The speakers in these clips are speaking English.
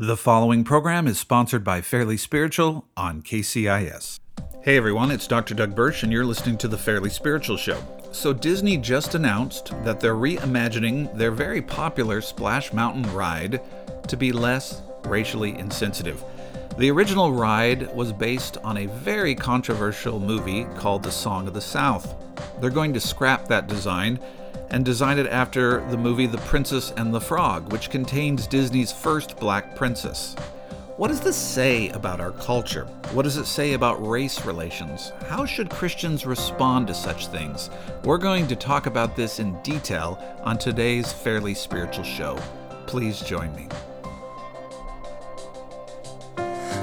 The following program is sponsored by Fairly Spiritual on KCIS. Hey everyone, it's Dr. Doug Birch, and you're listening to The Fairly Spiritual Show. So, Disney just announced that they're reimagining their very popular Splash Mountain ride to be less racially insensitive. The original ride was based on a very controversial movie called The Song of the South. They're going to scrap that design and designed it after the movie The Princess and the Frog, which contains Disney's first black princess. What does this say about our culture? What does it say about race relations? How should Christians respond to such things? We're going to talk about this in detail on today's Fairly Spiritual Show. Please join me.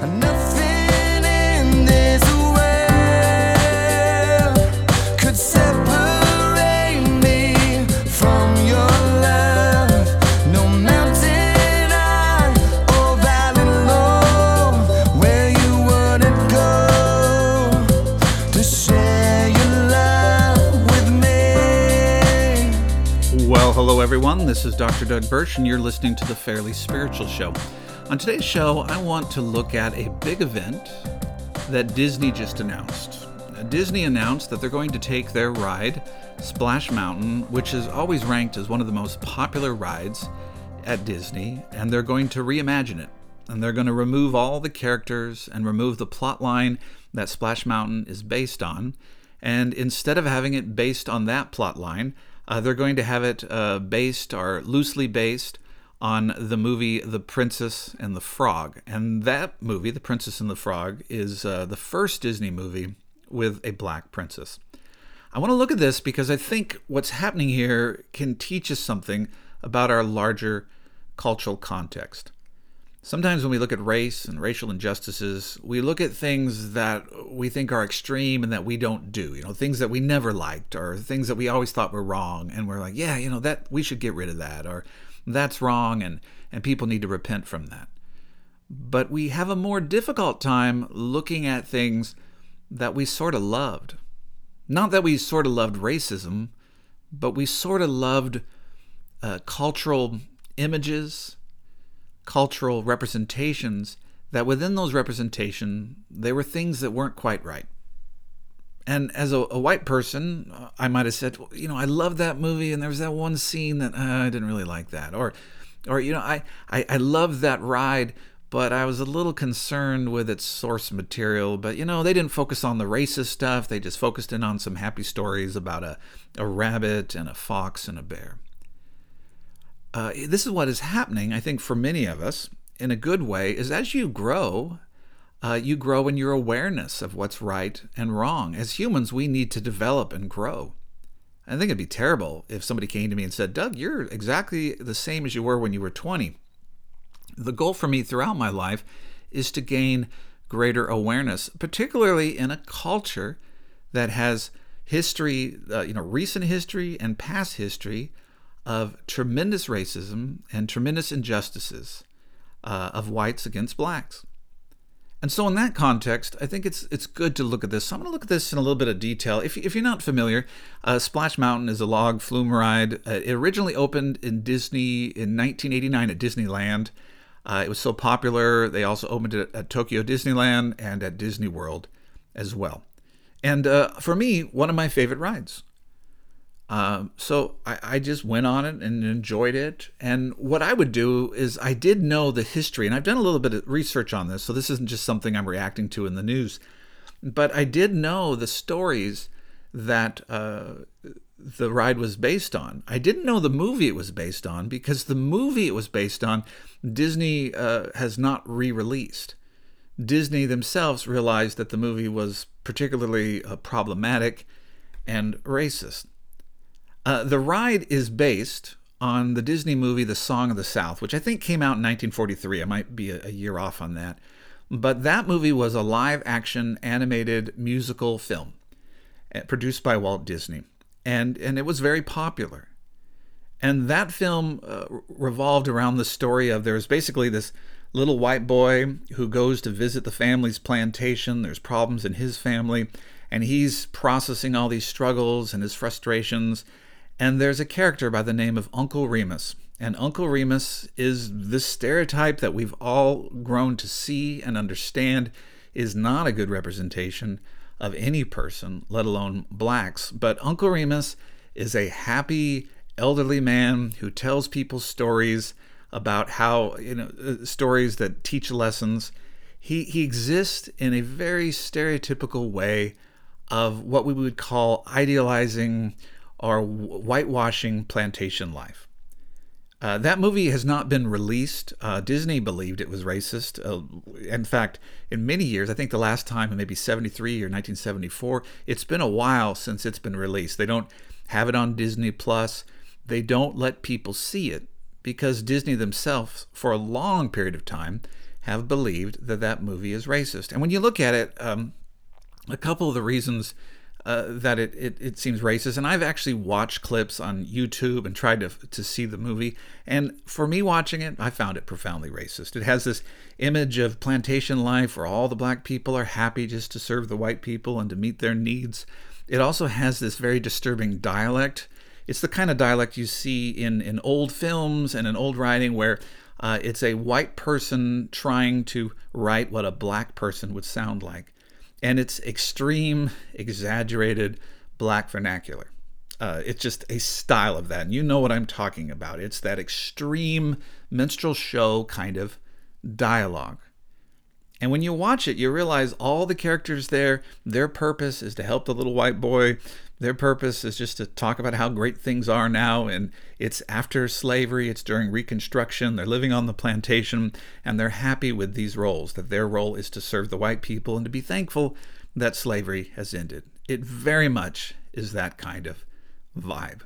Nothing This is Dr. Doug Birch, and you're listening to the Fairly Spiritual Show. On today's show, I want to look at a big event that Disney just announced. Disney announced that they're going to take their ride, Splash Mountain, which is always ranked as one of the most popular rides at Disney, and they're going to reimagine it. And they're going to remove all the characters and remove the plot line that Splash Mountain is based on. And instead of having it based on that plot line, uh, they're going to have it uh, based or loosely based on the movie The Princess and the Frog. And that movie, The Princess and the Frog, is uh, the first Disney movie with a black princess. I want to look at this because I think what's happening here can teach us something about our larger cultural context. Sometimes when we look at race and racial injustices, we look at things that we think are extreme and that we don't do. You know, things that we never liked or things that we always thought were wrong and we're like, yeah, you know, that we should get rid of that or that's wrong and and people need to repent from that. But we have a more difficult time looking at things that we sort of loved. Not that we sort of loved racism, but we sort of loved uh, cultural images, cultural representations that within those representation there were things that weren't quite right. And as a, a white person uh, i might have said well, you know i love that movie and there was that one scene that uh, i didn't really like that or or you know I, I i loved that ride but i was a little concerned with its source material. But you know they didn't focus on the racist stuff. They just focused in on some happy stories about a, a rabbit and a fox and a bear uh, this is what is happening, I think, for many of us in a good way, is as you grow, uh, you grow in your awareness of what's right and wrong. As humans, we need to develop and grow. I think it'd be terrible if somebody came to me and said, Doug, you're exactly the same as you were when you were 20. The goal for me throughout my life is to gain greater awareness, particularly in a culture that has history, uh, you know, recent history and past history of tremendous racism and tremendous injustices uh, of whites against blacks. And so, in that context, I think it's it's good to look at this. So I'm going to look at this in a little bit of detail. If, if you're not familiar, uh, Splash Mountain is a log flume ride. Uh, it originally opened in Disney in 1989 at Disneyland. Uh, it was so popular, they also opened it at Tokyo Disneyland and at Disney World as well. And uh, for me, one of my favorite rides. Um, so I, I, just went on it and enjoyed it. And what I would do is I did know the history, and I've done a little bit of research on this, so this isn't just something I'm reacting to in the news. But I did know the stories that uh, the ride was based on. I didn't know the movie it was based on because the movie it was based on, Disney uh, has not re released. Disney themselves realized that the movie was particularly uh, problematic and racist. Uh, the ride is based on the Disney movie The Song of the South, which I think came out in 1943. I might be a, a year off on that. But that movie was a live action animated musical film eh, produced by Walt Disney. And, and it was very popular. And that film uh, revolved around the story of there's basically this little white boy who goes to visit the family's plantation. There's problems in his family, and he's processing all these struggles and his frustrations and there's a character by the name of Uncle Remus. And Uncle Remus is this stereotype that we've all grown to see and understand is not a good representation of any person, let alone blacks. But Uncle Remus is a happy elderly man who tells people stories about how, you know, uh, stories that teach lessons. He, he exists in a very stereotypical way of what we would call idealizing or whitewashing plantation life. Uh, that movie has not been released. Uh, Disney believed it was racist. Uh, in fact, in many years, I think the last time in maybe 73 or 1974, it's been a while since it's been released. They don't have it on Disney Plus. They don't let people see it because Disney themselves, for a long period of time, have believed that that movie is racist. And when you look at it, um, a couple of the reasons uh, that it, it, it seems racist. And I've actually watched clips on YouTube and tried to, to see the movie. And for me watching it, I found it profoundly racist. It has this image of plantation life where all the black people are happy just to serve the white people and to meet their needs. It also has this very disturbing dialect. It's the kind of dialect you see in, in old films and in old writing where uh, it's a white person trying to write what a black person would sound like and it's extreme, exaggerated black vernacular. Uh, it's just a style of that. And you know what I'm talking about. It's that extreme minstrel show kind of dialogue. And when you watch it, you realize all the characters there, their purpose is to help the little white boy. Their purpose is just to talk about how great things are now. And it's after slavery, it's during Reconstruction. They're living on the plantation, and they're happy with these roles that their role is to serve the white people and to be thankful that slavery has ended. It very much is that kind of vibe.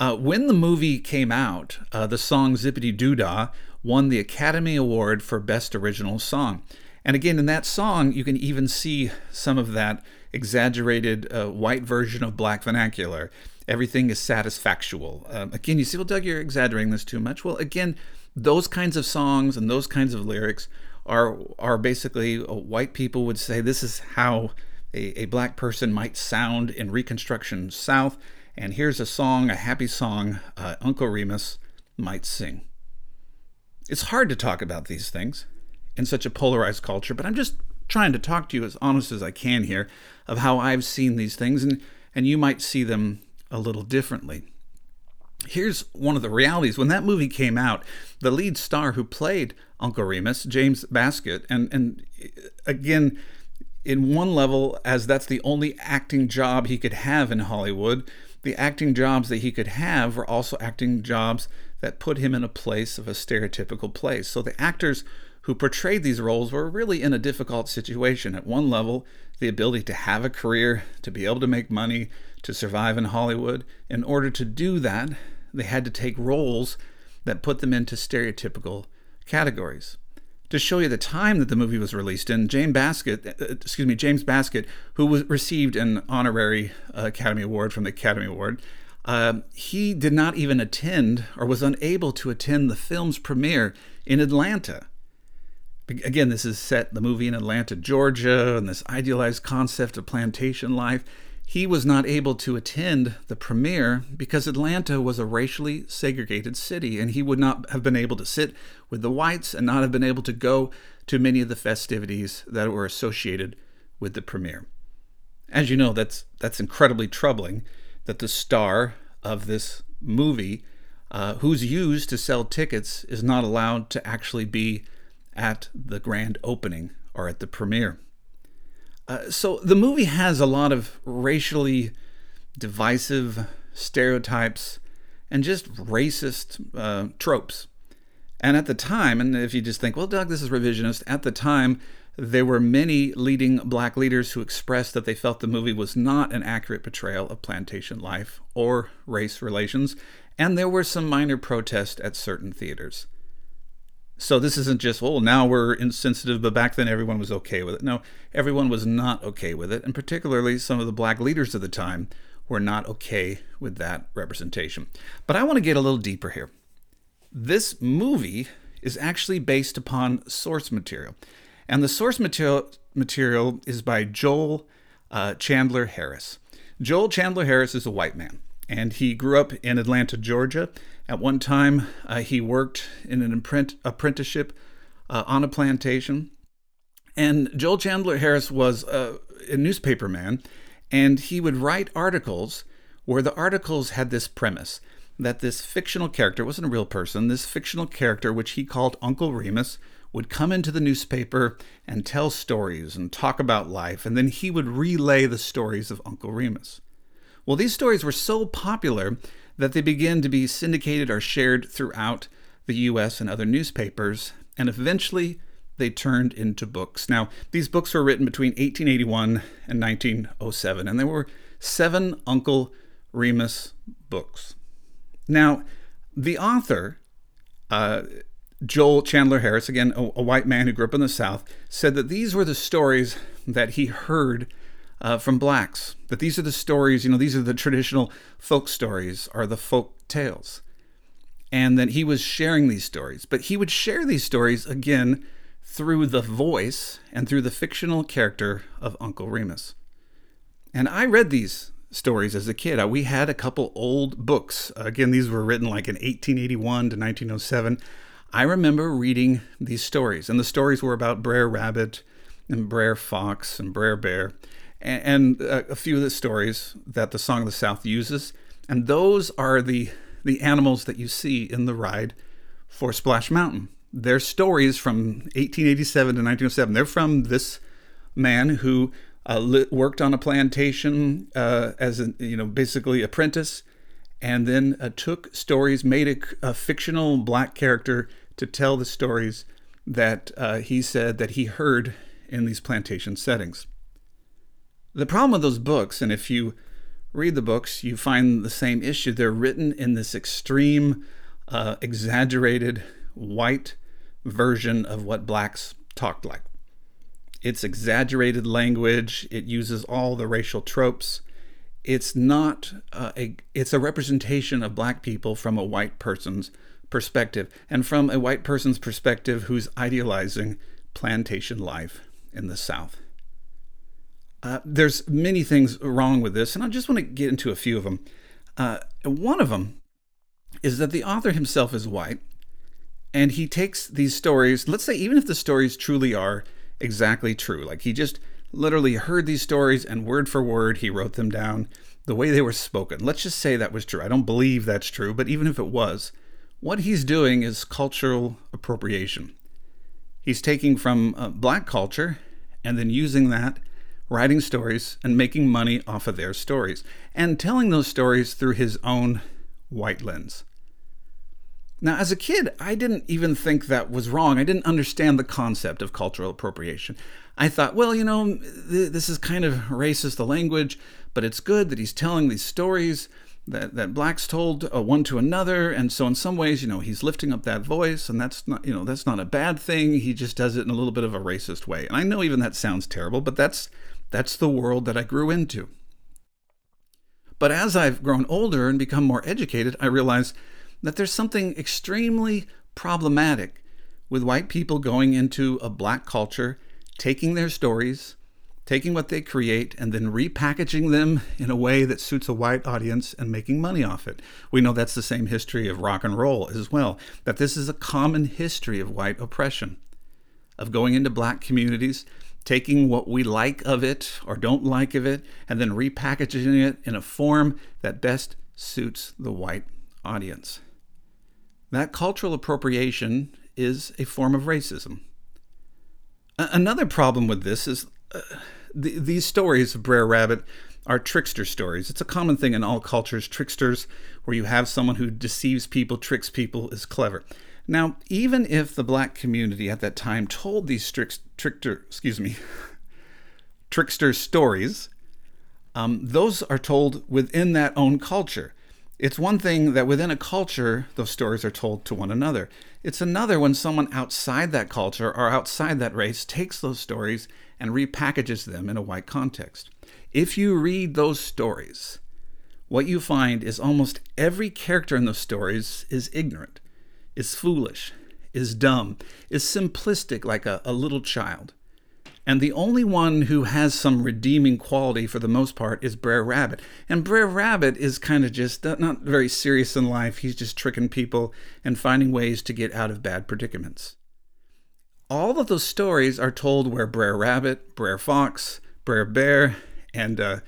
Uh, when the movie came out, uh, the song Zip-a-Dee-Doo-Dah won the Academy Award for Best Original Song. And again, in that song, you can even see some of that exaggerated uh, white version of black vernacular. Everything is satisfactual. Um, again, you see, well, Doug, you're exaggerating this too much. Well, again, those kinds of songs and those kinds of lyrics are are basically uh, white people would say this is how a, a black person might sound in Reconstruction South. And here's a song, a happy song, uh, Uncle Remus might sing. It's hard to talk about these things in such a polarized culture, but I'm just trying to talk to you as honest as I can here of how I've seen these things, and, and you might see them a little differently. Here's one of the realities. When that movie came out, the lead star who played Uncle Remus, James Baskett, and, and again, in one level, as that's the only acting job he could have in Hollywood, the acting jobs that he could have were also acting jobs that put him in a place of a stereotypical place. So the actors who portrayed these roles were really in a difficult situation. At one level, the ability to have a career, to be able to make money, to survive in Hollywood. In order to do that, they had to take roles that put them into stereotypical categories. To show you the time that the movie was released in, James Baskett, uh, excuse me, James Baskett, who was received an honorary uh, Academy Award from the Academy Award, uh, he did not even attend or was unable to attend the film's premiere in Atlanta. Again, this is set the movie in Atlanta, Georgia, and this idealized concept of plantation life. He was not able to attend the premiere because Atlanta was a racially segregated city, and he would not have been able to sit with the whites and not have been able to go to many of the festivities that were associated with the premiere. As you know, that's that's incredibly troubling that the star of this movie, uh, who's used to sell tickets, is not allowed to actually be at the grand opening or at the premiere. Uh, so the movie has a lot of racially divisive stereotypes and just racist uh, tropes. And at the time, and if you just think, well, Doug, this is revisionist, at the time, there were many leading black leaders who expressed that they felt the movie was not an accurate portrayal of plantation life or race relations, and there were some minor protests at certain theaters. So this isn't just, well, now we're insensitive, but back then everyone was okay with it. No, everyone was not okay with it, and particularly some of the black leaders of the time were not okay with that representation. But I want to get a little deeper here. This movie is actually based upon source material, and the source material material is by Joel uh, Chandler Harris. Joel Chandler Harris is a white man. And he grew up in Atlanta, Georgia. At one time, uh, he worked in an imprint- apprenticeship uh, on a plantation. And Joel Chandler Harris was a, a newspaper man, and he would write articles where the articles had this premise that this fictional character wasn't a real person, this fictional character, which he called Uncle Remus, would come into the newspaper and tell stories and talk about life, and then he would relay the stories of Uncle Remus. Well, these stories were so popular that they began to be syndicated or shared throughout the US and other newspapers, and eventually they turned into books. Now, these books were written between 1881 and 1907, and there were seven Uncle Remus books. Now, the author, uh, Joel Chandler Harris, again, a, a, white man who grew up in the South, said that these were the stories that he heard uh, from blacks. That these are the stories, you know, these are the traditional folk stories are the folk tales. And that he was sharing these stories. But he would share these stories again through the voice and through the fictional character of Uncle Remus. And I read these stories as a kid. Uh, we had a couple old books. Again, these were written like in 1881 to 1907. I remember reading these stories, and the stories were about Brer Rabbit and Brer Fox and Brer Bear, and, and a few of the stories that the Song of the South uses. And those are the the animals that you see in the ride for Splash Mountain. They're stories from 1887 to 1907. They're from this man who uh, worked on a plantation uh, as a you know basically apprentice, and then uh, took stories, made a, a, fictional black character to tell the stories that uh, he said that he heard in these plantation settings. The problem with those books, and if you read the books, you find the same issue. They're written in this extreme, uh, exaggerated white version of what blacks talked like. It's exaggerated language. It uses all the racial tropes. It's not uh, a. It's a representation of black people from a white person's perspective, and from a white person's perspective who's idealizing plantation life in the South. Uh, there's many things wrong with this, and I just want to get into a few of them. Uh, one of them is that the author himself is white, and he takes these stories. Let's say even if the stories truly are exactly true. Like he just literally heard these stories and word for word he wrote them down the way they were spoken. Let's just say that was true. I don't believe that's true, but even if it was, what he's doing is cultural appropriation. He's taking from uh, black culture and then using that, writing stories and making money off of their stories, and telling those stories through his own white lens. Now, as a kid, I didn't even think that was wrong. I didn't understand the concept of cultural appropriation. I thought, well, you know, th- this is kind of racist, the language, but it's good that he's telling these stories that, that blacks told uh, one to another. And so, in some ways, you know, he's lifting up that voice, and that's not, you know, that's not a bad thing. He just does it in a little bit of a racist way. And I know even that sounds terrible, but that's, that's the world that I grew into. But as I've grown older and become more educated, I realize that there's something extremely problematic with white people going into a black culture, taking their stories, taking what they create, and then repackaging them in a way that suits a white audience and making money off it. We know that's the same history of rock and roll as well, that this is a common history of white oppression, of going into black communities, taking what we like of it or don't like of it, and then repackaging it in a form that best suits the white audience. That cultural appropriation is a form of racism. A- another problem with this is uh, th- these stories of Brer Rabbit are trickster stories. It's a common thing in all cultures, tricksters, where you have someone who deceives people, tricks people, is clever. Now, even if the black community at that time told these trick- trickster, excuse me, trickster stories, um, those are told within that own culture. It's one thing that within a culture, those stories are told to one another. It's another when someone outside that culture or outside that race takes those stories and repackages them in a white context. If you read those stories, what you find is almost every character in those stories is ignorant, is foolish, is dumb, is simplistic like a, a little child. And the only one who has some redeeming quality for the most part is Brer Rabbit. And Brer Rabbit is kind of just not very serious in life. He's just tricking people and finding ways to get out of bad predicaments. All of those stories are told where Brer Rabbit, Brer Fox, Brer Bear, and uh,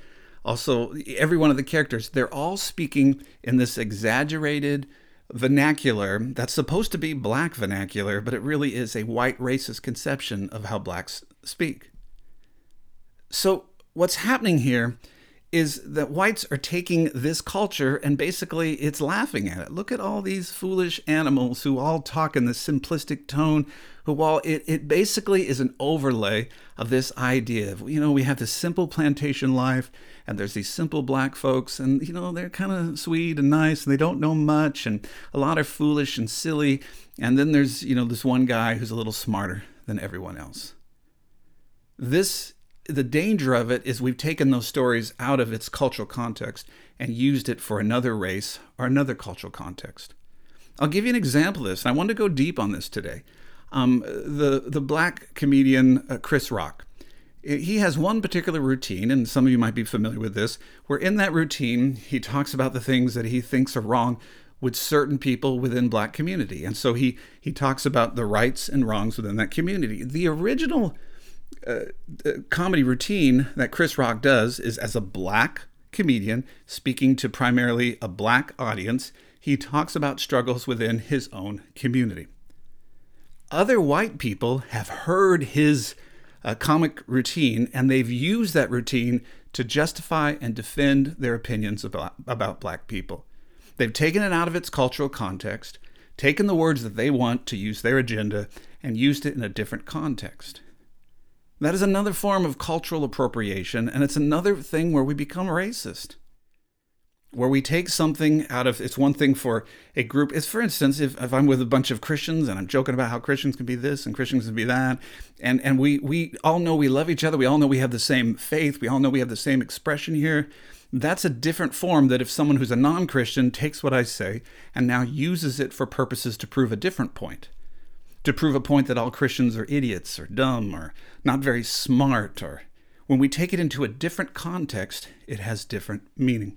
also every one of the characters, they're all speaking in this exaggerated, vernacular that's supposed to be black vernacular, but it really is a white racist conception of how blacks speak. So, what's happening here is that whites are taking this culture and basically it's laughing at it. Look at all these foolish animals who all talk in this simplistic tone, who all it, it basically is an overlay of this idea of, you know, we have this simple plantation life and there's these simple black folks and, you know, they're kind of sweet and nice and they don't know much and a lot are foolish and silly. And then there's, you know, this one guy who's a little smarter than everyone else. This the danger of it is we've taken those stories out of its cultural context and used it for another race or another cultural context. I'll give you an example of this, and I want to go deep on this today. Um, the the black comedian uh, Chris Rock, he has one particular routine, and some of you might be familiar with this, where in that routine he talks about the things that he thinks are wrong with certain people within black community, and so he he talks about the rights and wrongs within that community. The original uh, comedy routine that Chris Rock does is as a black comedian speaking to primarily a black audience, he talks about struggles within his own community. Other white people have heard his uh, comic routine and they've used that routine to justify and defend their opinions about, about black people. They've taken it out of its cultural context, taken the words that they want to use their agenda, and used it in a different context. That is another form of cultural appropriation, and it's another thing where we become racist. Where we take something out of it's one thing for a group. It's for instance, if, if I'm with a bunch of Christians and I'm joking about how Christians can be this and Christians can be that, and, and we, we all know we love each other, we all know we have the same faith, we all know we have the same expression here. That's a different form that if someone who's a non Christian takes what I say and now uses it for purposes to prove a different point to prove a point that all Christians are idiots or dumb or not very smart, or when we take it into a different context, it has different meaning.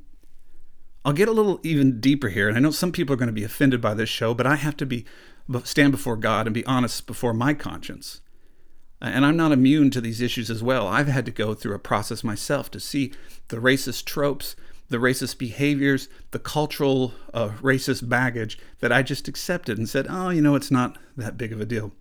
I'll get a little even deeper here, and I know some people are going to be offended by this show, but I have to be stand before God and be honest before my conscience. And I'm not immune to these issues as well. I've had to go through a process myself to see the racist tropes the racist behaviors, the cultural uh, racist baggage that I just accepted and said, oh, you know, it's not that big of a deal.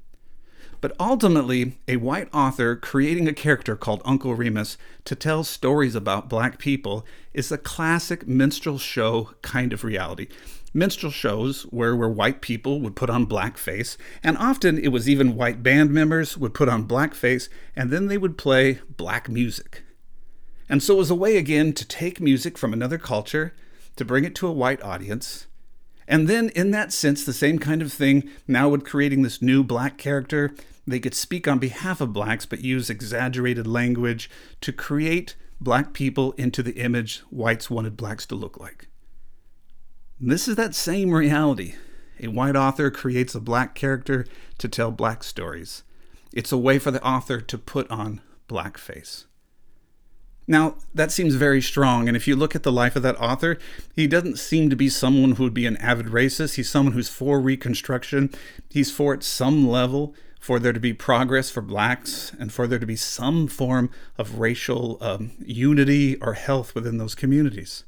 But ultimately, a white author creating a character called Uncle Remus to tell stories about black people is a classic minstrel show kind of reality. Minstrel shows where, where white people would put on blackface, and often it was even white band members would put on blackface, and then they would play black music. And so it was a way again to take music from another culture, to bring it to a white audience. And then, in that sense, the same kind of thing now with creating this new black character. They could speak on behalf of blacks, but use exaggerated language to create black people into the image whites wanted blacks to look like. This is that same reality. A white author creates a black character to tell black stories. It's a way for the author to put on blackface. Now, that seems very strong, and if you look at the life of that author, he doesn't seem to be someone who would be an avid racist. He's someone who's for Reconstruction. He's for, at some level, for there to be progress for blacks and for there to be some form of racial um, unity or health within those communities.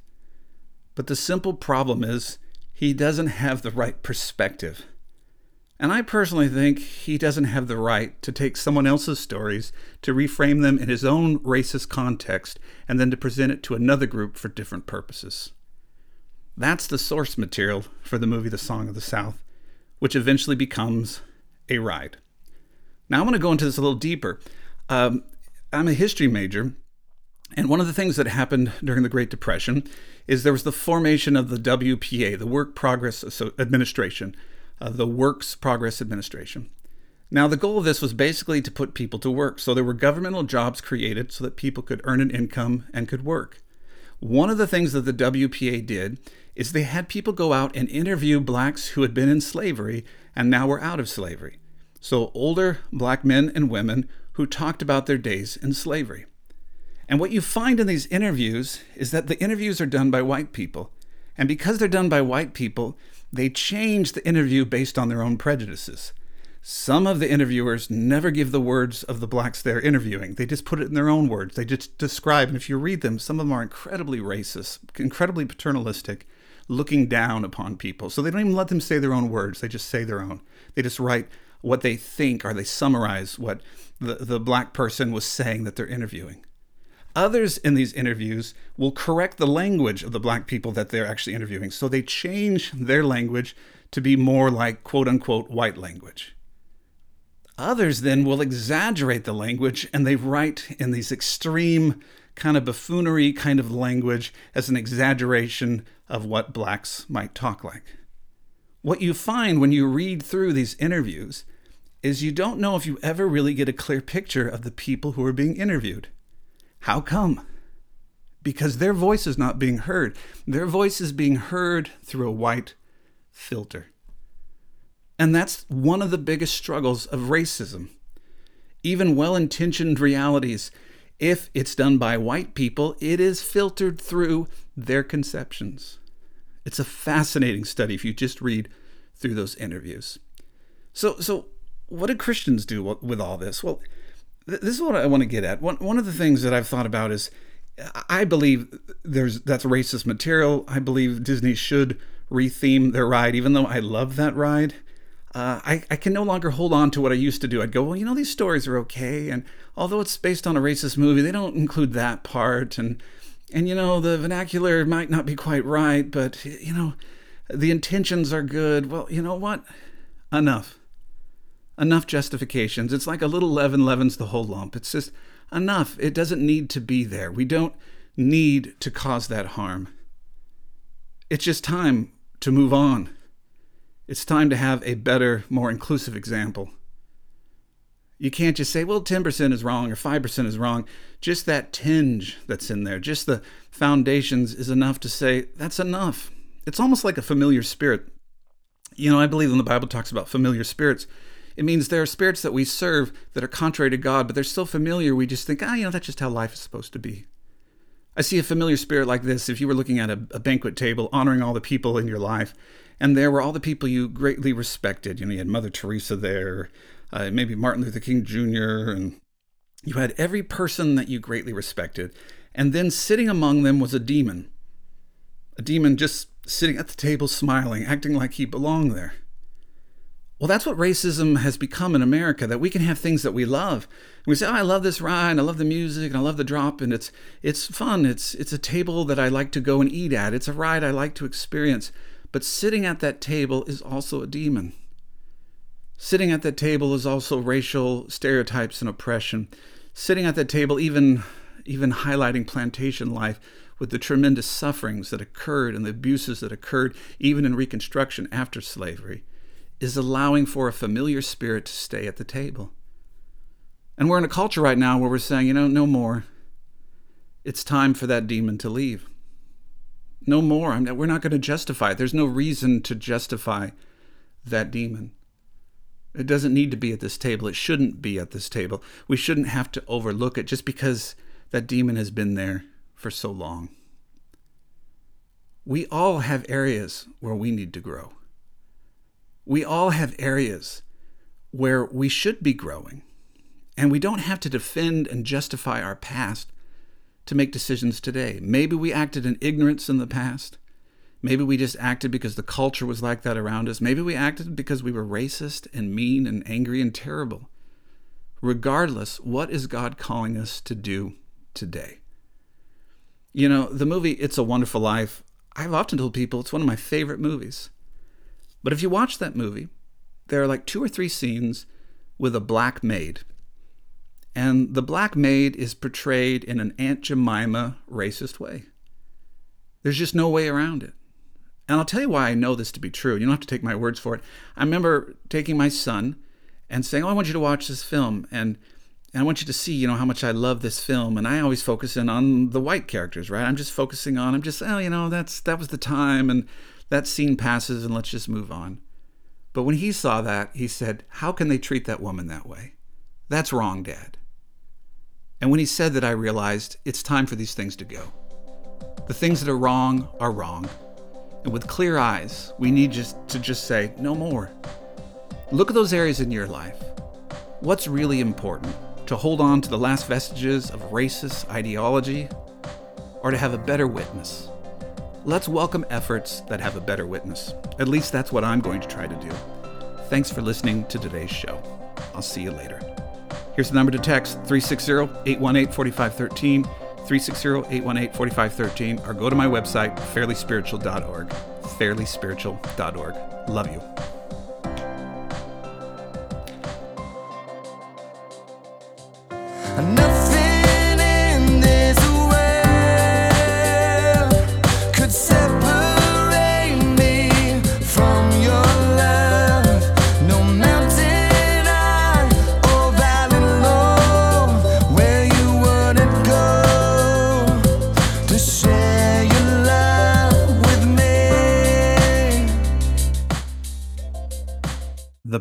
But the simple problem is he doesn't have the right perspective. And I personally think he doesn't have the right to take someone else's stories, to reframe them in his own racist context, and then to present it to another group for different purposes. That's the source material for the movie The Song of the South, which eventually becomes a ride. Now, I want to go into this a little deeper. Um, I'm a history major, and one of the things that happened during the Great Depression is there was the formation of the WPA, the Work Progress Administration uh, the Works Progress Administration. Now, the goal of this was basically to put people to work. So there were governmental jobs created so that people could earn an income and could work. One of the things that the WPA did is they had people go out and interview blacks who had been in slavery and now were out of slavery. So, older black men and women who talked about their days in slavery. And what you find in these interviews is that the interviews are done by white people. And because they're done by white people, they change the interview based on their own prejudices. Some of the interviewers never give the words of the blacks they're interviewing. They just put it in their own words. They just describe, and if you read them, some of them are incredibly racist, incredibly paternalistic, looking down upon people. So they don't even let them say their own words. They just say their own. They just write what they think or they summarize what the, the black person was saying that they're interviewing. Others in these interviews will correct the language of the black people that they're actually interviewing. So they change their language to be more like quote unquote white language. Others then will exaggerate the language and they write in these extreme kind of buffoonery kind of language as an exaggeration of what blacks might talk like. What you find when you read through these interviews is you don't know if you ever really get a clear picture of the people who are being interviewed. How come? Because their voice is not being heard. Their voice is being heard through a white filter. And that's one of the biggest struggles of racism. Even well intentioned realities, if it's done by white people, it is filtered through their conceptions. It's a fascinating study if you just read through those interviews. So, so what do Christians do with all this? Well, this is what I want to get at. One, one of the things that I've thought about is I believe there's that's racist material. I believe Disney should retheme their ride, even though I love that ride. Uh, I, I can no longer hold on to what I used to do. I'd go, well, you know, these stories are okay, and although it's based on a racist movie, they don't include that part, and and you know, the vernacular might not be quite right, but you know, the intentions are good. Well, you know what? Enough. Enough justifications. It's like a little leaven leavens the whole lump. It's just enough. It doesn't need to be there. We don't need to cause that harm. It's just time to move on. It's time to have a better, more inclusive example. You can't just say, well, 10% is wrong or 5% is wrong. Just that tinge that's in there, just the foundations is enough to say, that's enough. It's almost like a familiar spirit. You know, I believe when the Bible talks about familiar spirits, it means there are spirits that we serve that are contrary to God, but they're still familiar. We just think, ah, you know, that's just how life is supposed to be. I see a familiar spirit like this if you were looking at a, a banquet table honoring all the people in your life and there were all the people you greatly respected. You know, you had Mother Teresa there, uh, maybe Martin Luther King Jr., and you had every person that you greatly respected. And then sitting among them was a demon. A demon just sitting at the table smiling, acting like he belonged there. Well, that's what racism has become in America, that we can have things that we love. And we say, oh, I love this ride, and I love the music, and I love the drop, and it's it's fun. It's it's a table that I like to go and eat at. It's a ride I like to experience. But sitting at that table is also a demon. Sitting at that table is also racial stereotypes and oppression. Sitting at that table, even, even highlighting plantation life with the tremendous sufferings that occurred and the abuses that occurred even in Reconstruction after slavery, is allowing for a familiar spirit to stay at the table. And we're in a culture right now where we're saying, you know, no more. It's time for that demon to leave no more. I'm, we're not going to justify it. There's no reason to justify that demon. It doesn't need to be at this table. It shouldn't be at this table. We shouldn't have to overlook it just because that demon has been there for so long. We all have areas where we need to grow. We all have areas where we should be growing. And we don't have to defend and justify our past to make decisions today. Maybe we acted in ignorance in the past. Maybe we just acted because the culture was like that around us. Maybe we acted because we were racist and mean and angry and terrible. Regardless, what is God calling us to do today? You know, the movie It's a Wonderful Life, I've often told people it's one of my favorite movies. But if you watch that movie, there are like two or three scenes with a black maid and the black maid is portrayed in an Aunt Jemima racist way. There's just no way around it. And I'll tell you why I know this to be true. You don't have to take my words for it. I remember taking my son and saying, "Oh, I want you to watch this film, and and I want you to see, you know, how much I love this film." And I always focus in on the white characters, right? I'm just focusing on. I'm just, oh, you know, that's that was the time, and that scene passes, and let's just move on. But when he saw that, he said, How can they treat that woman that way? That's wrong, Dad. And when he said that, I realized it's time for these things to go. The things that are wrong are wrong. And with clear eyes, we need just to just say, no more. Look at those areas in your life. What's really important? To hold on to the last vestiges of racist ideology or to have a better witness? Let's welcome efforts that have a better witness. At least that's what I'm going to try to do. Thanks for listening to today's show. I'll see you later. Here's the number to text 360 818 4513, 360 818 4513, or go to my website, fairlyspiritual.org. Fairlyspiritual.org. Love you.